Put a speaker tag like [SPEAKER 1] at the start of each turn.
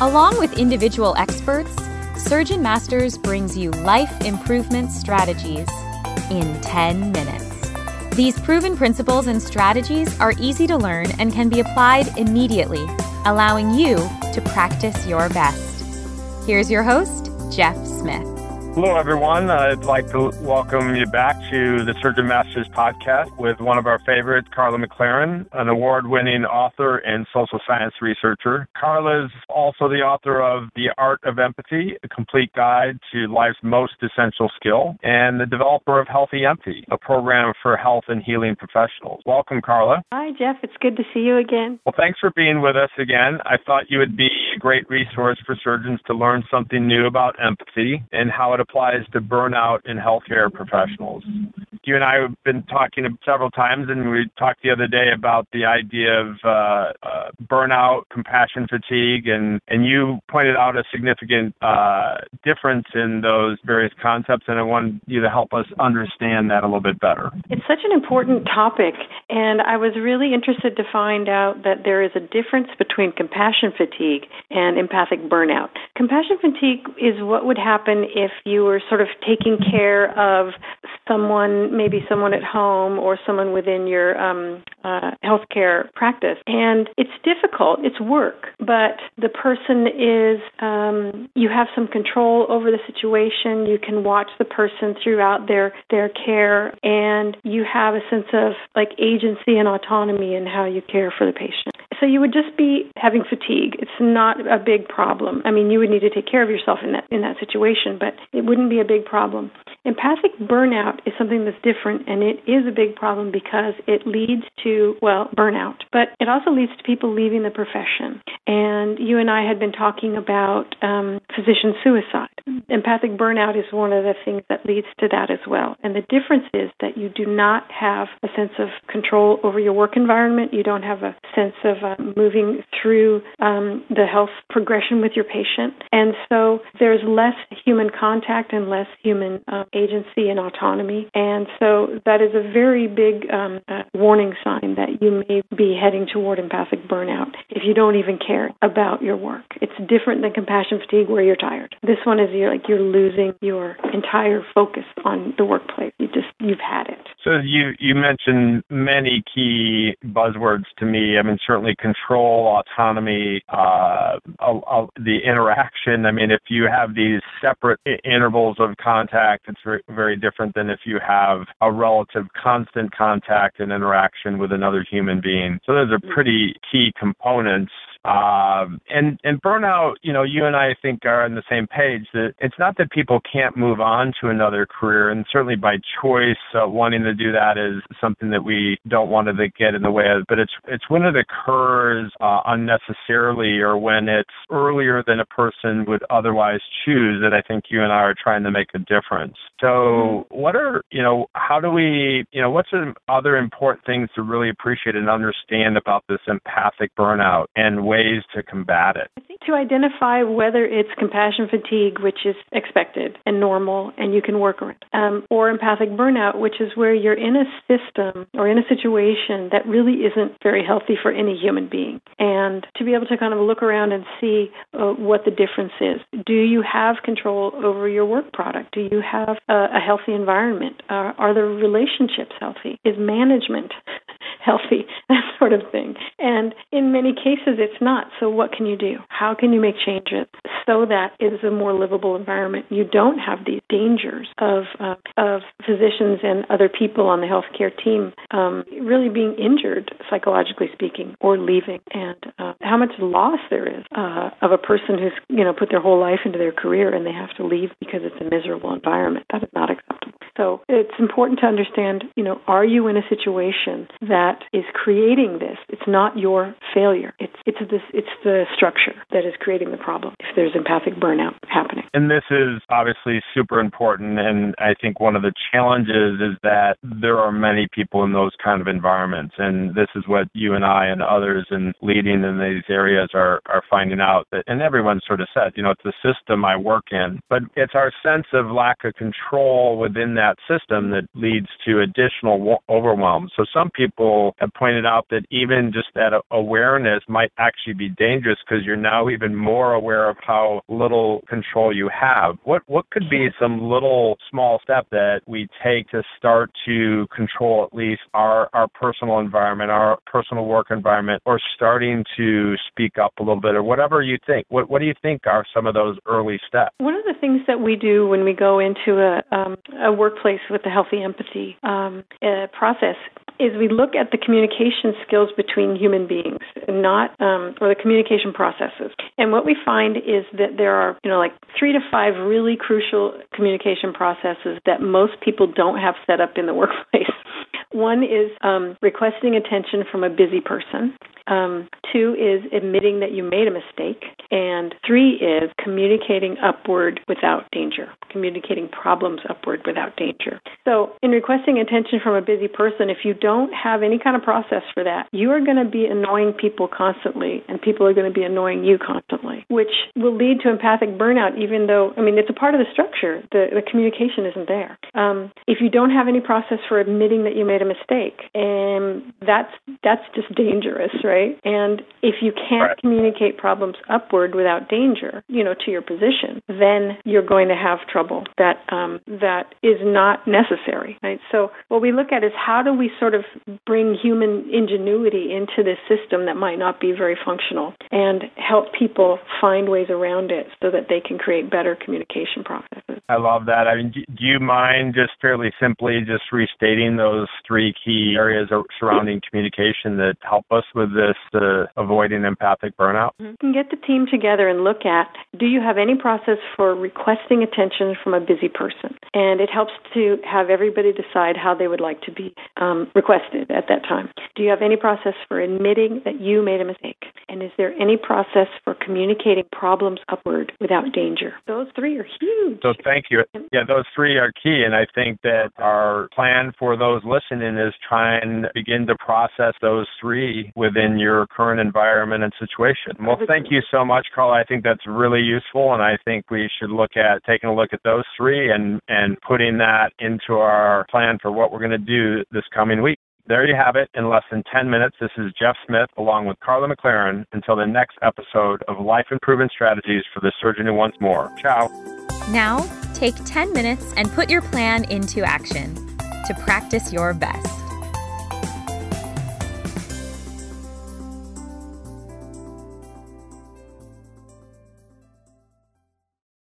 [SPEAKER 1] Along with individual experts, Surgeon Masters brings you life improvement strategies in 10 minutes. These proven principles and strategies are easy to learn and can be applied immediately, allowing you to practice your best. Here's your host, Jeff Smith.
[SPEAKER 2] Hello, everyone. I'd like to welcome you back to the Surgeon Masters podcast with one of our favorites, Karla McLaren, an award winning author and social science researcher. Karla is also the author of The Art of Empathy, a complete guide to life's most essential skill, and the developer of Healthy Empathy, a program for health and healing professionals. Welcome, Karla.
[SPEAKER 3] Hi, Jeff. It's good to see you again.
[SPEAKER 2] Well, thanks for being with us again. I thought you would be a great resource for surgeons to learn something new about empathy and how it applies to burnout in healthcare professionals. You and I have been talking several times, and we talked the other day about the idea of uh, uh, burnout, compassion fatigue, and, and you pointed out a significant uh, difference in those various concepts, and I wanted you to help us understand that a little bit better.
[SPEAKER 3] It's such an important topic, and I was really interested to find out that there is a difference between compassion fatigue and empathic burnout. Compassion fatigue is what would happen if you were sort of taking care of someone, maybe someone at home or someone within your um, uh, healthcare practice. And it's difficult, it's work, but the person is, um, you have some control over the situation. You can watch the person throughout their, their care, and you have a sense of like agency and autonomy in how you care for the patient. So you would just be having fatigue. It's not a big problem. I mean, you would need to take care of yourself in that in that situation, but it wouldn't be a big problem. Empathic burnout is something that's different, and it is a big problem because it leads to, well, burnout, but it also leads to people leaving the profession. And you and I had been talking about um, physician suicide. Empathic burnout is one of the things that leads to that as well. And the difference is that you do not have a sense of control over your work environment. You don't have a sense of uh, moving through um, the health progression with your patient. And so there's less human contact and less human uh, agency and autonomy. And so that is a very big um, uh, warning sign that you may be heading toward empathic burnout if you don't even care about your work. It's different than compassion fatigue where you're tired. This one is you're like you're losing your entire focus on the workplace. You just you've had it.
[SPEAKER 2] So you you mentioned many key buzzwords to me. I mean, certainly control, autonomy, uh, the interaction. I mean, if you have these separate intervals of contact, it's very, very different than if you have a relative constant contact and interaction with another human being. So those are pretty key components um, and and burnout, you know, you and I, I think are on the same page that it's not that people can't move on to another career, and certainly by choice, uh, wanting to do that is something that we don't want to get in the way of. But it's it's when it occurs uh, unnecessarily or when it's earlier than a person would otherwise choose that I think you and I are trying to make a difference. So, mm-hmm. what are you know, how do we, you know, what's some other important things to really appreciate and understand about this empathic burnout and ways to combat it?
[SPEAKER 3] I think to identify whether it's compassion fatigue, which is expected and normal and you can work around, um, or empathic burnout, which is where you're in a system or in a situation that really isn't very healthy for any human being. And to be able to kind of look around and see uh, what the difference is. Do you have control over your work product? Do you have a, a healthy environment? Uh, are the relationships healthy? Is management healthy? That sort of thing. And in many cases, it's not. So, what can you do? How can you make changes so that it is a more livable environment? You don't have these dangers of uh, of physicians and other people on the healthcare team um, really being injured, psychologically speaking, or leaving, and uh, how much loss there is uh, of a person who's you know put their whole life into their career and they have to leave because it's a miserable environment. That is not acceptable. So it's important to understand, you know, are you in a situation that is creating this? It's not your failure. It's it's this it's the structure that is creating the problem. If there's empathic burnout happening.
[SPEAKER 2] And this is obviously super important and I think one of the challenges is that there are many people in those kind of environments and this is what you and I and others in leading in these areas are are finding out that and everyone sort of said, you know, it's the system I work in, but it's our sense of lack of control within that that system that leads to additional overwhelm. So some people have pointed out that even just that awareness might actually be dangerous because you're now even more aware of how little control you have. What what could be some little small step that we take to start to control at least our our personal environment, our personal work environment, or starting to speak up a little bit, or whatever you think. What what do you think are some of those early steps?
[SPEAKER 3] One of the things that we do when we go into a um, a workplace with a healthy empathy um, uh, process is we look at the communication skills between human beings, not um, or the communication processes. And what we find is that there are, you know, like three to five really crucial communication processes that most people don't have set up in the workplace. One is um, requesting attention from a busy person. Um, two is admitting that you made a mistake. And three is communicating upward without danger, communicating problems upward without danger. So, in requesting attention from a busy person, if you don't have any kind of process for that, you are going to be annoying people constantly, and people are going to be annoying you constantly, which will lead to empathic burnout, even though, I mean, it's a part of the structure. The, the communication isn't there. Um, if you don't have any process for admitting that you made a mistake, and that's, that's just dangerous, right? right? And if you can't right. communicate problems upward without danger, you know, to your position, then you're going to have trouble that um, that is not necessary, right? So what we look at is how do we sort of bring human ingenuity into this system that might not be very functional and help people find ways around it so that they can create better communication processes.
[SPEAKER 2] I love that. I mean, do you mind just fairly simply just restating those three key areas surrounding communication that help us with this to avoiding empathic burnout?
[SPEAKER 3] You can get the team together and look at do you have any process for requesting attention from a busy person? And it helps to have everybody decide how they would like to be um, requested at that time. Do you have any process for admitting that you made a mistake? And is there any process for communicating problems upward without danger? Those three are huge.
[SPEAKER 2] So thank you. Yeah, those three are key. And I think that our plan for those listening is try and begin to process those three within your current environment and situation. Well, thank you so much, Carl. I think that's really useful, and I think we should look at taking a look at those three and and putting that into our plan for what we're going to do this coming week. There you have it in less than 10 minutes. This is Jeff Smith along with Karla McLaren until the next episode of Life Improvement Strategies for the Surgeon Who Wants More. Ciao.
[SPEAKER 1] Now, take 10 minutes and put your plan into action to practice your best.